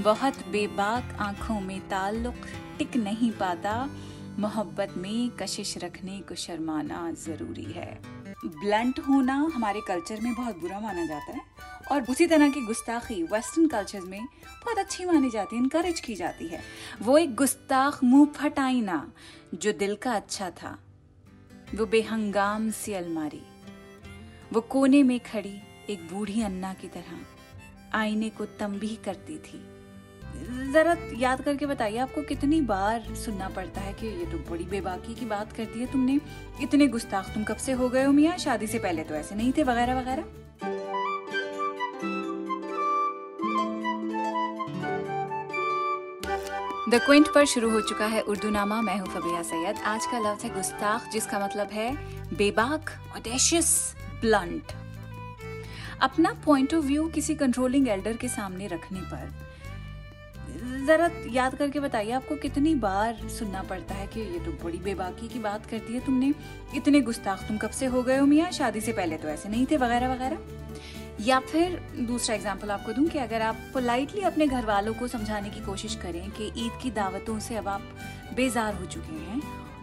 बहुत बेबाक आँखों में ताल्लुक टिक नहीं पाता। मोहब्बत में कशिश रखने को शर्माना ज़रूरी है। ब्लंट होना हमारे कल्चर में बहुत बुरा माना जाता है और उसी तरह की गुस्ताखी वेस्टर्न कल्चर में बहुत अच्छी मानी जाती है इनकरेज की जाती है। वो एक गुस्ताख मुँह फटाईना जो दिल का अच्छा था। वो बेहंगाम सी अलमारी। वो कोने में खड़ी एक बूढ़ी अन्ना की तरह आईने को तंबी करती थी। जरा याद करके बताइए, आपको कितनी बार सुनना पड़ता है कि ये तो बड़ी बेबाकी की बात करती है तुमने? इतने गुस्ताख तुम कब से हो गए हो मियाँ? शादी से पहले तो ऐसे नहीं थे वगैरह वगैरह? द क्विंट पर शुरू हो चुका है उर्दू नामा मैं हूँ फबिया सैयद। आज का लफ्ज है गुस्ताख, जिसका मतलब है बेबाक ऑडेशियस ब्लंट अपना पॉइंट ऑफ़ व्यू किसी कंट्रोलिंग एल्डर के सामने रखने पर जरा याद करके बताइए, आपको कितनी बार सुनना पड़ता है कि ये तो बड़ी बेबाकी की बात करती है, तुमने इतने गुस्ताख, तुम कब से हो गए हो मियाँ? शादी से पहले तो ऐसे नहीं थे वगैरह वगैरह? या फिर दूसरा एग्ज़ाम्पल आपको दूँ कि अगर आप पोलाइटली अपने घर वालों को समझाने की कोशिश करें कि ईद की दावतों से अब आप बेजार हो चुके हैं,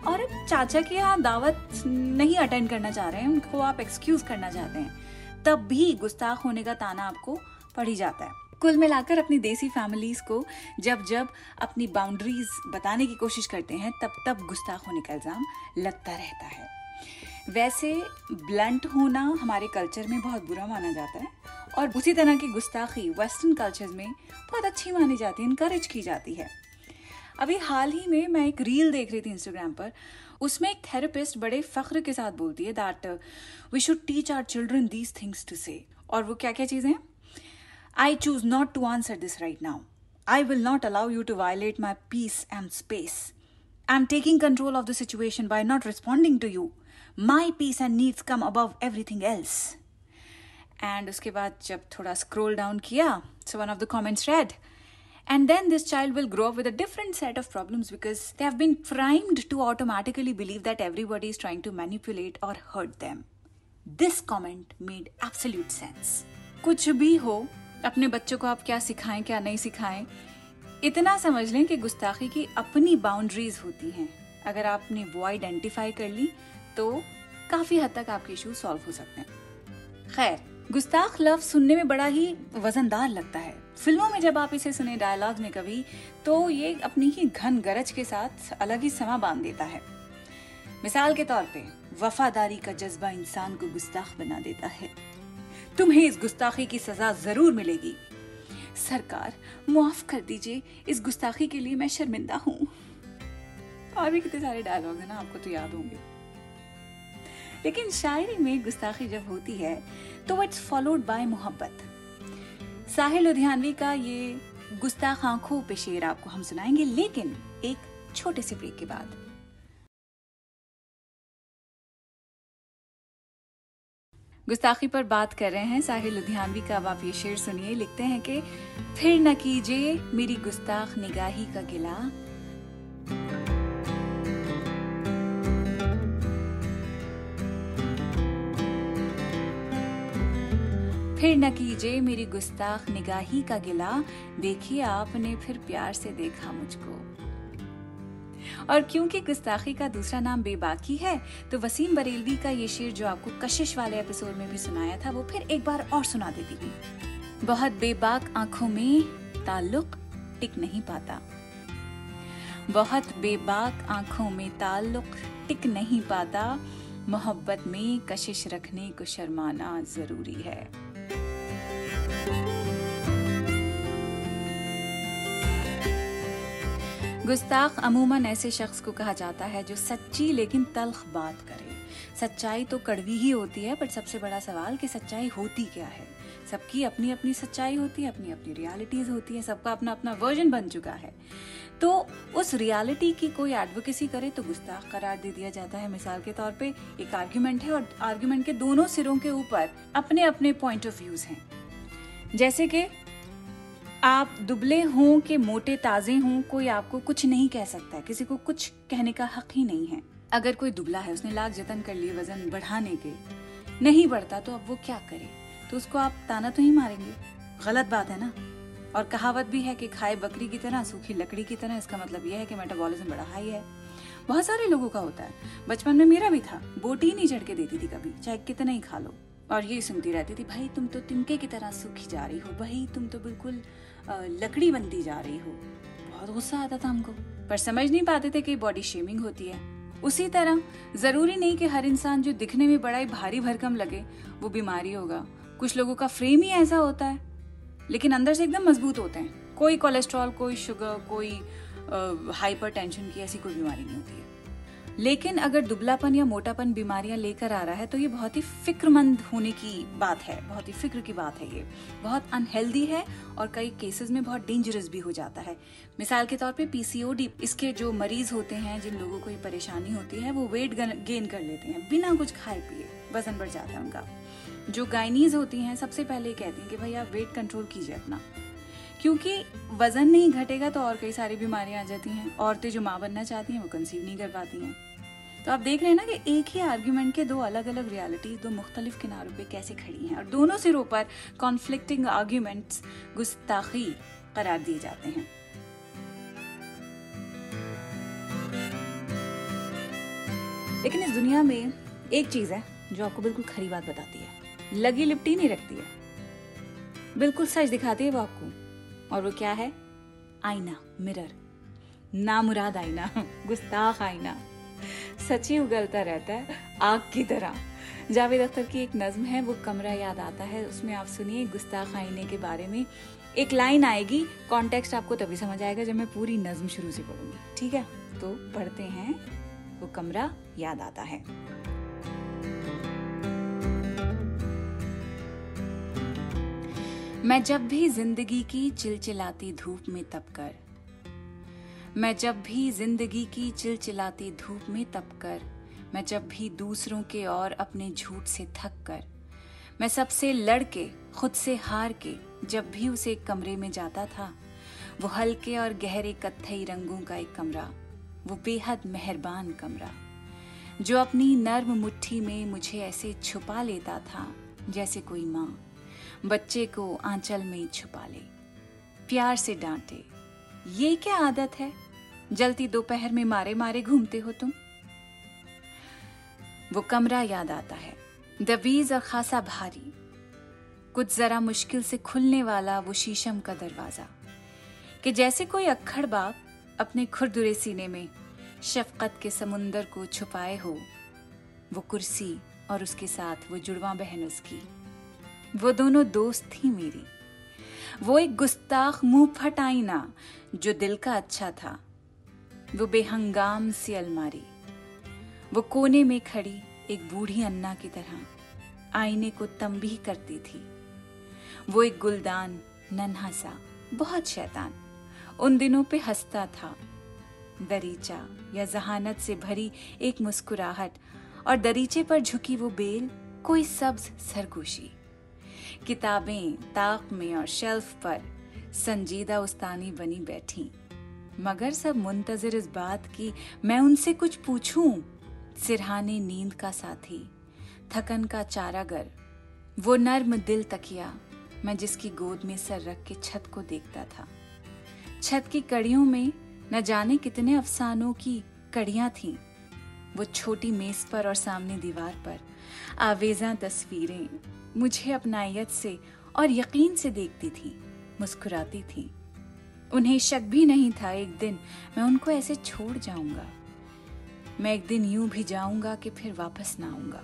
और अब चाचा के यहाँ दावत नहीं अटेंड करना चाह रहे हैं, उनको आप एक्सक्यूज करना चाहते हैं, तब भी गुस्ताख होने का ताना आपको पड़ ही जाता है। कुल मिलाकर अपनी देसी फैमिलीज़ को जब जब अपनी बाउंड्रीज बताने की कोशिश करते हैं, तब तब गुस्ताख होने का इल्ज़ाम लगता रहता है। वैसे ब्लंट होना हमारे कल्चर में बहुत बुरा माना जाता है और उसी तरह की गुस्ताखी वेस्टर्न कल्चर में बहुत अच्छी मानी जाती है इनकरेज की जाती है। अभी हाल ही में मैं एक रील देख रही थी इंस्टाग्राम पर, उसमें एक थेरेपिस्ट बड़े फख्र के साथ बोलती है that we should teach our children these things to say और वो क्या क्या चीज़ें हैं? I choose not to answer this right now. I will not allow you to violate my peace and space. I'm taking control of the situation by not responding to you. My peace and needs come above everything else. And उसके बाद जब थोड़ा scroll down किया, so one of the comments read, and then this child will grow up with a different set of problems because they have been primed to automatically believe that everybody is trying to manipulate or hurt them. This comment made absolute sense. कुछ भी हो अपने बच्चों को आप क्या सिखाएँ, क्या नहीं सिखाएँ, इतना समझ लें कि गुस्ताखी की अपनी बाउंड्रीज होती हैं। अगर आपने वो आइडेंटिफाई कर ली तो काफ़ी हद तक आपके इशू सॉल्व हो सकते हैं। खैर, गुस्ताख लव सुनने में बड़ा ही वजनदार लगता है। फ़िल्मों में जब आप इसे सुने डायलॉग में कभी तो ये अपनी ही घन गरज के साथ अलग ही समा बाँध देता है। मिसाल के तौर पे, वफादारी का जज्बा इंसान को गुस्ताख बना देता है। तुम्हें इस गुस्ताखी की सजा ज़रूर मिलेगी। सरकार मुआफ कर दीजिए, इस गुस्ताखी के लिए मैं शर्मिंदा हूँ। और भी कितने सारे डायलॉग है ना, आपको तो याद होंगे। लेकिन शायरी में गुस्ताखी जब होती है तो इट्स फॉलोड बाय मोहब्बत। साहिल लुधियानवी का ये गुस्ताख आँखों पे शेर आपको हम सुनाएँगे, लेकिन एक छोटे से ब्रेक के बाद। गुस्ताखी पर बात कर रहे हैं साहिल लुधियानवी का आप ये शेर सुनिए। लिखते हैं कि, फिर न कीजिए मेरी गुस्ताख निगाही का गिला। फिर न कीजिए मेरी गुस्ताख निगाही का गिला। देखिए आपने फिर प्यार से देखा मुझको। और क्योंकि गुस्ताखी का दूसरा नाम बेबाकी है तो वसीम बरेलवी का ये शेर जो आपको कशिश वाले एपिसोड में भी सुनाया था, वो फिर एक बार और सुना देती हूँ। बहुत बेबाक आँखों में ताल्लुक टिक नहीं पाता। बहुत बेबाक आँखों में ताल्लुक टिक नहीं पाता। मोहब्बत में कशिश रखने को शर्माना ज़रूरी है। गुस्ताख अमूमन ऐसे शख्स को कहा जाता है जो सच्ची लेकिन तलख बात करे। सच्चाई तो कड़वी ही होती है, पर सबसे बड़ा सवाल कि सच्चाई होती क्या है? सबकी अपनी अपनी सच्चाई होती है अपनी अपनी रियलिटीज होती है, सबका अपना अपना वर्जन बन चुका है। तो उस रियलिटी की कोई एडवोकेसी करे तो गुस्ताख करार दे दिया जाता है। मिसाल के तौर पे एक आर्ग्यूमेंट है और आर्ग्यूमेंट के दोनों सिरों के ऊपर अपने अपने पॉइंट ऑफ़ व्यूज़ हैं। जैसे कि आप दुबले हों के मोटे ताजे हों, कोई आपको कुछ नहीं कह सकता है। किसी को कुछ कहने का हक ही नहीं है। अगर कोई दुबला है, उसने लाख जतन कर लिए, वज़न बढ़ाने के, नहीं बढ़ता तो अब वो क्या करे? तो उसको आप ताना तो ही मारेंगे। गलत बात है ना? और कहावत भी है कि खाए बकरी की तरह, सूखी लकड़ी की तरह। इसका मतलब यह है कि मेटाबॉलिज्म बड़ा हाई है। बहुत सारे लोगों का होता है। बचपन में मेरा भी था। बोटी नहीं चढ़ के देती थी कभी। चाहे कितना ही खा लो। और ये सुनती रहती थी, भाई, तुम तो तिनके की तरह सूखी जा रही हो। भाई, तुम तो बिल्कुल लकड़ी बनती जा रही हो। बहुत गुस्सा आता था हमको। पर समझ नहीं पाते थे कि बॉडी शेमिंग होती है। उसी तरह, ज़रूरी नहीं कि हर इंसान जो दिखने में बड़ा ही भारी भरकम लगे, वो बीमारी होगा। कुछ लोगों का फ्रेम ही ऐसा होता है। लेकिन अंदर से एकदम मज़बूत होते हैं। कोई कोलेस्ट्रॉल कोई शुगर कोई हाइपर टेंशन की ऐसी कोई बीमारी नहीं होती है। लेकिन अगर दुबलापन या मोटापन बीमारियाँ लेकर आ रहा है तो ये बहुत ही फिक्रमंद होने की बात है। बहुत ही फ़िक्र की बात है ये। बहुत अनहेल्दी है और कई केसेस में बहुत डेंजरस भी हो जाता है। मिसाल के तौर पे पीसीओडी इसके जो मरीज़ होते हैं, जिन लोगों को ये परेशानी होती है, वो वेट गेन कर लेते हैं, बिना कुछ खाए पिए, वज़न बढ़ जाता है उनका। जो गाइनीज होती हैं, सबसे पहले कहती हैं कि भाई आप वेट कंट्रोल कीजिए अपना। क्योंकि वज़न नहीं घटेगा तो और कई सारी बीमारियाँ आ जाती हैं। औरतें जो माँ बनना चाहती हैं, वो कंसीव नहीं कर पाती हैं। तो आप देख रहे हैं ना कि एक ही आर्ग्यूमेंट के दो अलग अलग रियलिटी दो मुख्तलिफ़ किनारों पे कैसे खड़ी हैं। और दोनों सिरों पर कॉन्फ्लिक्टिंग आर्ग्यूमेंट्स गुस्ताखी करार दिए जाते हैं। लेकिन इस दुनिया में एक चीज़ है, जो आपको बिल्कुल खरी बात बताती है। लगी लिपटी नहीं रखती है। बिल्कुल सच दिखाती है वो आपको। और वो क्या है? आईना मिरर नामुराद आईना, गुस्ताख आईना। सची उगलता रहता है, आग की तरह। जावेद अख्तर की एक नज्म है, वो कमरा याद आता है। उसमें आप सुनिए गुस्ताख आईने के बारे में। एक लाइन आएगी कॉन्टेक्स्ट आपको तभी समझ आएगा जब मैं पूरी नज्म शुरू से पढ़ूँगी ठीक है? तो पढ़ते हैं। वो कमरा याद आता है। मैं जब भी ज़िंदगी की चिलचिलाती धूप में तप कर मैं जब भी ज़िंदगी की चिलचिलाती धूप में तप कर, मैं जब भी दूसरों के और अपने झूठ से थक कर, मैं सबसे लड़ के खुद से हार के जब भी उसे कमरे में जाता था, वो हल्के और गहरे कत्थई रंगों का एक कमरा, वो बेहद मेहरबान कमरा, जो अपनी नर्म मुट्ठी में मुझे ऐसे छुपा लेता था जैसे कोई माँ बच्चे को आंचल में छुपा ले, प्यार से डांटे। ये क्या आदत है? जलती दोपहर में मारे मारे घूमते हो तुम। वो कमरा याद आता है। दबीज और खासा भारी। कुछ जरा मुश्किल से खुलने वाला वो शीशम का दरवाज़ा। कि जैसे कोई अक्खड़ बाप अपने खुरदुरे सीने में शफकत के समुंदर को छुपाए हो, वो कुर्सी और उसके साथ वो जुड़वा बहन उसकी। वो दोनों दोस्त थी मेरी। वो एक गुस्ताख मुँह फटाईना जो दिल का अच्छा था। वो बेहंगाम सी अलमारी। वो कोने में खड़ी एक बूढ़ी अन्ना की तरह आईने को तंबी करती थी। वो एक गुलदान, नन्हा सा, बहुत शैतान, उन दिनों पे हंसता था। दरीचा या जहानत से भरी एक मुस्कुराहट और दरीचे पर झुकी वो बेल, कोई सब्ज सरगोशी। किताबें, ताक में और शेल्फ पर संजीदा उस्तानी बनी बैठी। मगर सब मुंतजर इस बात की, मैं उनसे कुछ पूछूँ? सिरहाने नींद का साथी, थकन का चारागर, वो नर्म दिल तकिया, मैं जिसकी गोद में सर रख के छत को देखता था। छत की कड़ियों में न जाने कितने अफसानों की कड़ियाँ थीं। वो छोटी मेज पर और सामने दीवार पर, आवेजा तस्वीरें मुझे अपनायत से और यकीन से देखती थी, मुस्कुराती थी। उन्हें शक भी नहीं था एक दिन मैं उनको ऐसे छोड़ जाऊँगा। मैं एक दिन यूँ भी जाऊँगा कि फिर वापस ना आऊँगा।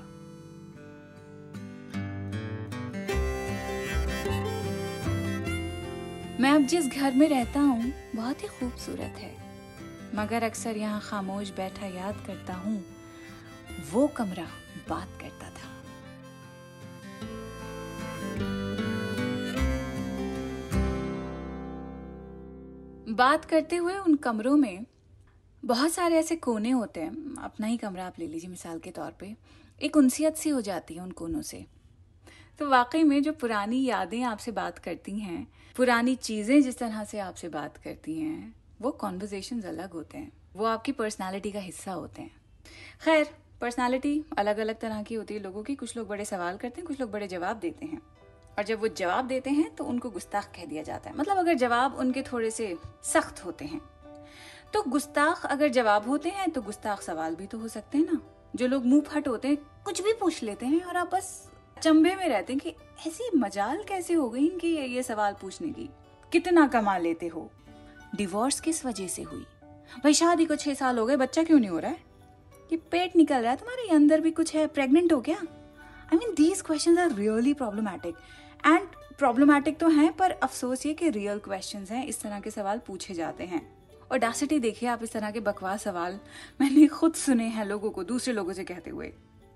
मैं अब जिस घर में रहता हूँ, बहुत ही खूबसूरत है। मगर अक्सर यहाँ खामोश बैठा याद करता हूँ, वो कमरा बात करता बात करते हुए उन कमरों में बहुत सारे ऐसे कोने होते हैं। अपना ही कमरा आप ले लीजिए मिसाल के तौर पे। एक उनसियत सी हो जाती है उन कोनों से। तो वाकई में जो पुरानी यादें आपसे बात करती हैं, पुरानी चीज़ें जिस तरह से आपसे बात करती हैं, वो कॉन्वर्जेशन अलग होते हैं। वो आपकी पर्सनालिटी का हिस्सा होते हैं। खैर पर्सनालिटी अलग अलग तरह की होती है। लोगों की कुछ लोग बड़े सवाल करते हैं, कुछ लोग बड़े जवाब देते हैं। और जब वो जवाब देते हैं तो उनको गुस्ताख कह दिया जाता है। मतलब अगर जवाब उनके थोड़े से सख्त होते हैं। तो गुस्ताख अगर जवाब होते हैं तो गुस्ताख सवाल भी तो हो सकते हैं ना। जो लोग मुँह फट होते हैं कुछ भी पूछ लेते हैं और आप बस चंबे में रहते हैं कि ऐसी मजाल कैसे हो गई इनकी ये, सवाल पूछने की? कितना कमा लेते हो? डिवोर्स किस वजह से हुई? भाई शादी को छह साल हो गए बच्चा क्यों नहीं हो रहा है? कि पेट निकल रहा है तुम्हारे अंदर भी कुछ है? प्रेग्नेंट हो गया I mean these question are really problematic and problematic तो हैं, पर अफसोस ये कि रियल क्वेश्चन हैं, इस तरह के सवाल पूछे जाते हैं। और डासिटी देखिए आप इस तरह के बकवास सवाल। मैंने खुद सुने हैं लोगों को, दूसरे लोगों से कहते हुए।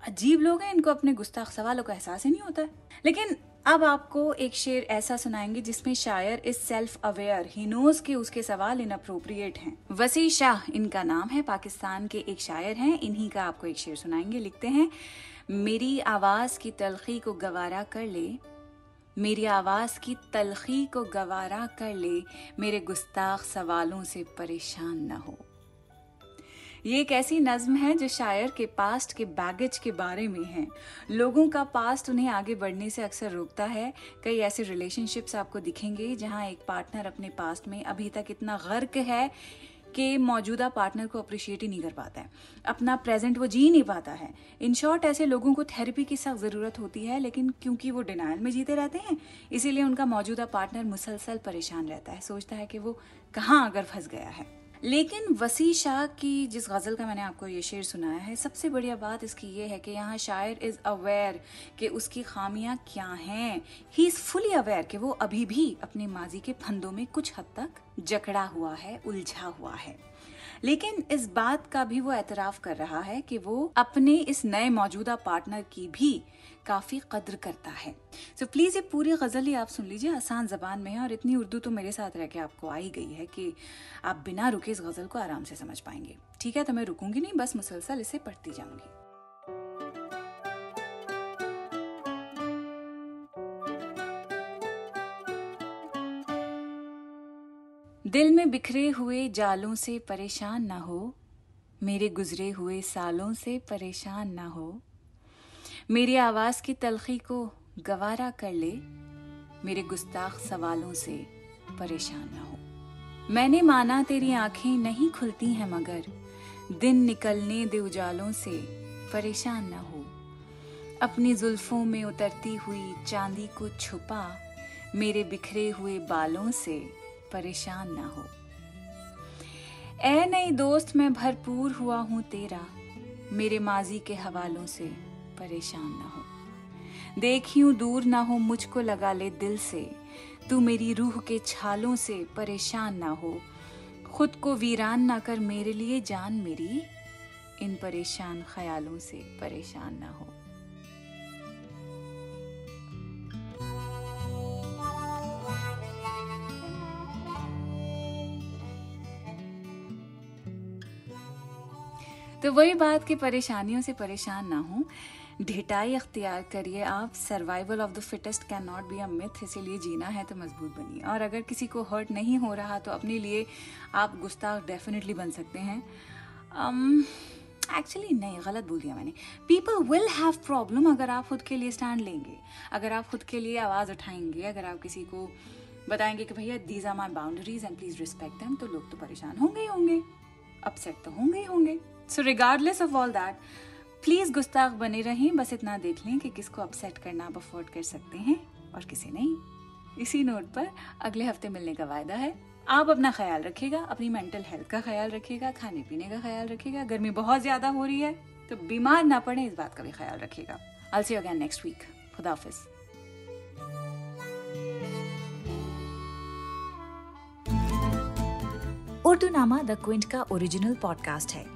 अजीब लोग हैं, इनको अपने गुस्ताख सवालों का एहसास ही नहीं होता है। लेकिन अब आपको एक शेर ऐसा सुनाएँगे जिसमें शायर is self aware he knows के उसके सवाल इन अप्रोप्रिएट हैं। वसी शाह इनका नाम है, पाकिस्तान के एक शायर हैं। इन्हीं का आपको एक शेर सुनाएँगे, लिखते हैं। मेरी आवाज़ की तलखी को गवारा कर ले। मेरी आवाज़ की तलखी को गवारा कर ले। मेरे गुस्ताख सवालों से परेशान न हो। ये एक ऐसी नज्म है जो शायर के पास्ट के बैगेज के बारे में है। लोगों का पास्ट उन्हें आगे बढ़ने से अक्सर रोकता है। कई ऐसे रिलेशनशिप्स आपको दिखेंगे जहाँ एक पार्टनर अपने पास्ट में अभी तक इतना गर्क है कि मौजूदा पार्टनर को अप्रिशिएट ही नहीं कर पाता है। अपना प्रेजेंट वो जी नहीं पाता है। इन शॉर्ट ऐसे लोगों को थेरेपी की सख्त ज़रूरत होती है, लेकिन क्योंकि वो डिनाइल में जीते रहते हैं, इसीलिए उनका मौजूदा पार्टनर मुसलसल परेशान रहता है, सोचता है कि वो कहाँ अगर फंस गया है। लेकिन वसी शाह की जिस गज़ल का मैंने आपको ये शेर सुनाया है, सबसे बढ़िया बात इसकी ये है कि यहाँ शायर इज़ अवेयर कि उसकी खामियाँ क्या हैं। ही इज़ फुली अवेयर कि वो अभी भी अपने माजी के फंदों में कुछ हद तक जकड़ा हुआ है, उलझा हुआ है। लेकिन इस बात का भी वो एतराफ़ कर रहा है कि वो अपने इस नए मौजूदा पार्टनर की भी काफ़ी कद्र करता है। सो so, प्लीज़ ये पूरी गज़ल ही आप सुन लीजिए आसान ज़बान में है और इतनी उर्दू तो मेरे साथ रह के आपको आई गई है कि आप बिना रुके इस गज़ल को आराम से समझ पाएँगे। ठीक है तो मैं रुकूँगी नहीं बस मुसलसल इसे पढ़ती जाऊँगी। दिल में बिखरे हुए जालों से परेशान ना हो, मेरे गुजरे हुए सालों से परेशान ना हो। मेरी आवाज़ की तलखी को गवारा कर ले, मेरे गुस्ताख सवालों से परेशान ना हो। मैंने माना तेरी आँखें नहीं खुलती हैं मगर दिन निकलने दे उजालों से परेशान ना हो। अपनी जुल्फों में उतरती हुई चांदी को छुपा, मेरे बिखरे हुए बालों से परेशान ना हो। ए नई दोस्त, मैं भरपूर हुआ हूँ तेरा। मेरे माजी के हवालों से परेशान ना हो। देखियो दूर ना हो, मुझको लगा ले दिल से। तू मेरी रूह के छालों से परेशान ना हो। खुद को वीरान ना कर मेरे लिए जान मेरी। इन परेशान ख्यालों से परेशान ना हो। तो वही बात की परेशानियों से परेशान ना हूँ। ढिटाई अख्तियार करिए आप survival of the fittest can not be a myth इसीलिए जीना है तो मज़बूत बनिए। और अगर किसी को हर्ट नहीं हो रहा तो अपने लिए आप गुस्ताख डेफिनेटली बन सकते हैं। एक्चुअली um, नहीं गलत बोल दिया मैंने। पीपल विल हैव प्रॉब्लम अगर आप खुद के लिए स्टैंड लेंगे। अगर आप खुद के लिए आवाज़ उठाएँगे अगर आप किसी को बताएँगे कि भैया these are my boundaries and please respect them तो लोग तो परेशान होंगे ही होंगे अपसेट तो होंगे ही होंगे। So regardless of all that please गुस्ताख बने रहें, बस इतना देख लें कि किसको अपसेट करना आप अफोर्ड कर सकते हैं और किसे नहीं। इसी नोट पर अगले हफ़्ते मिलने का वायदा है। आप अपना ख्याल रखिएगा, अपनी मेंटल हेल्थ का ख्याल रखिएगा, खाने पीने का ख्याल रखिएगा। गर्मी बहुत ज़्यादा हो रही है तो बीमार ना पड़े, इस बात का भी ख्याल रखिएगा। All see again next week खुदाफिज Urdu नामा द क्विंट का ओरिजिनल पॉडकास्ट है।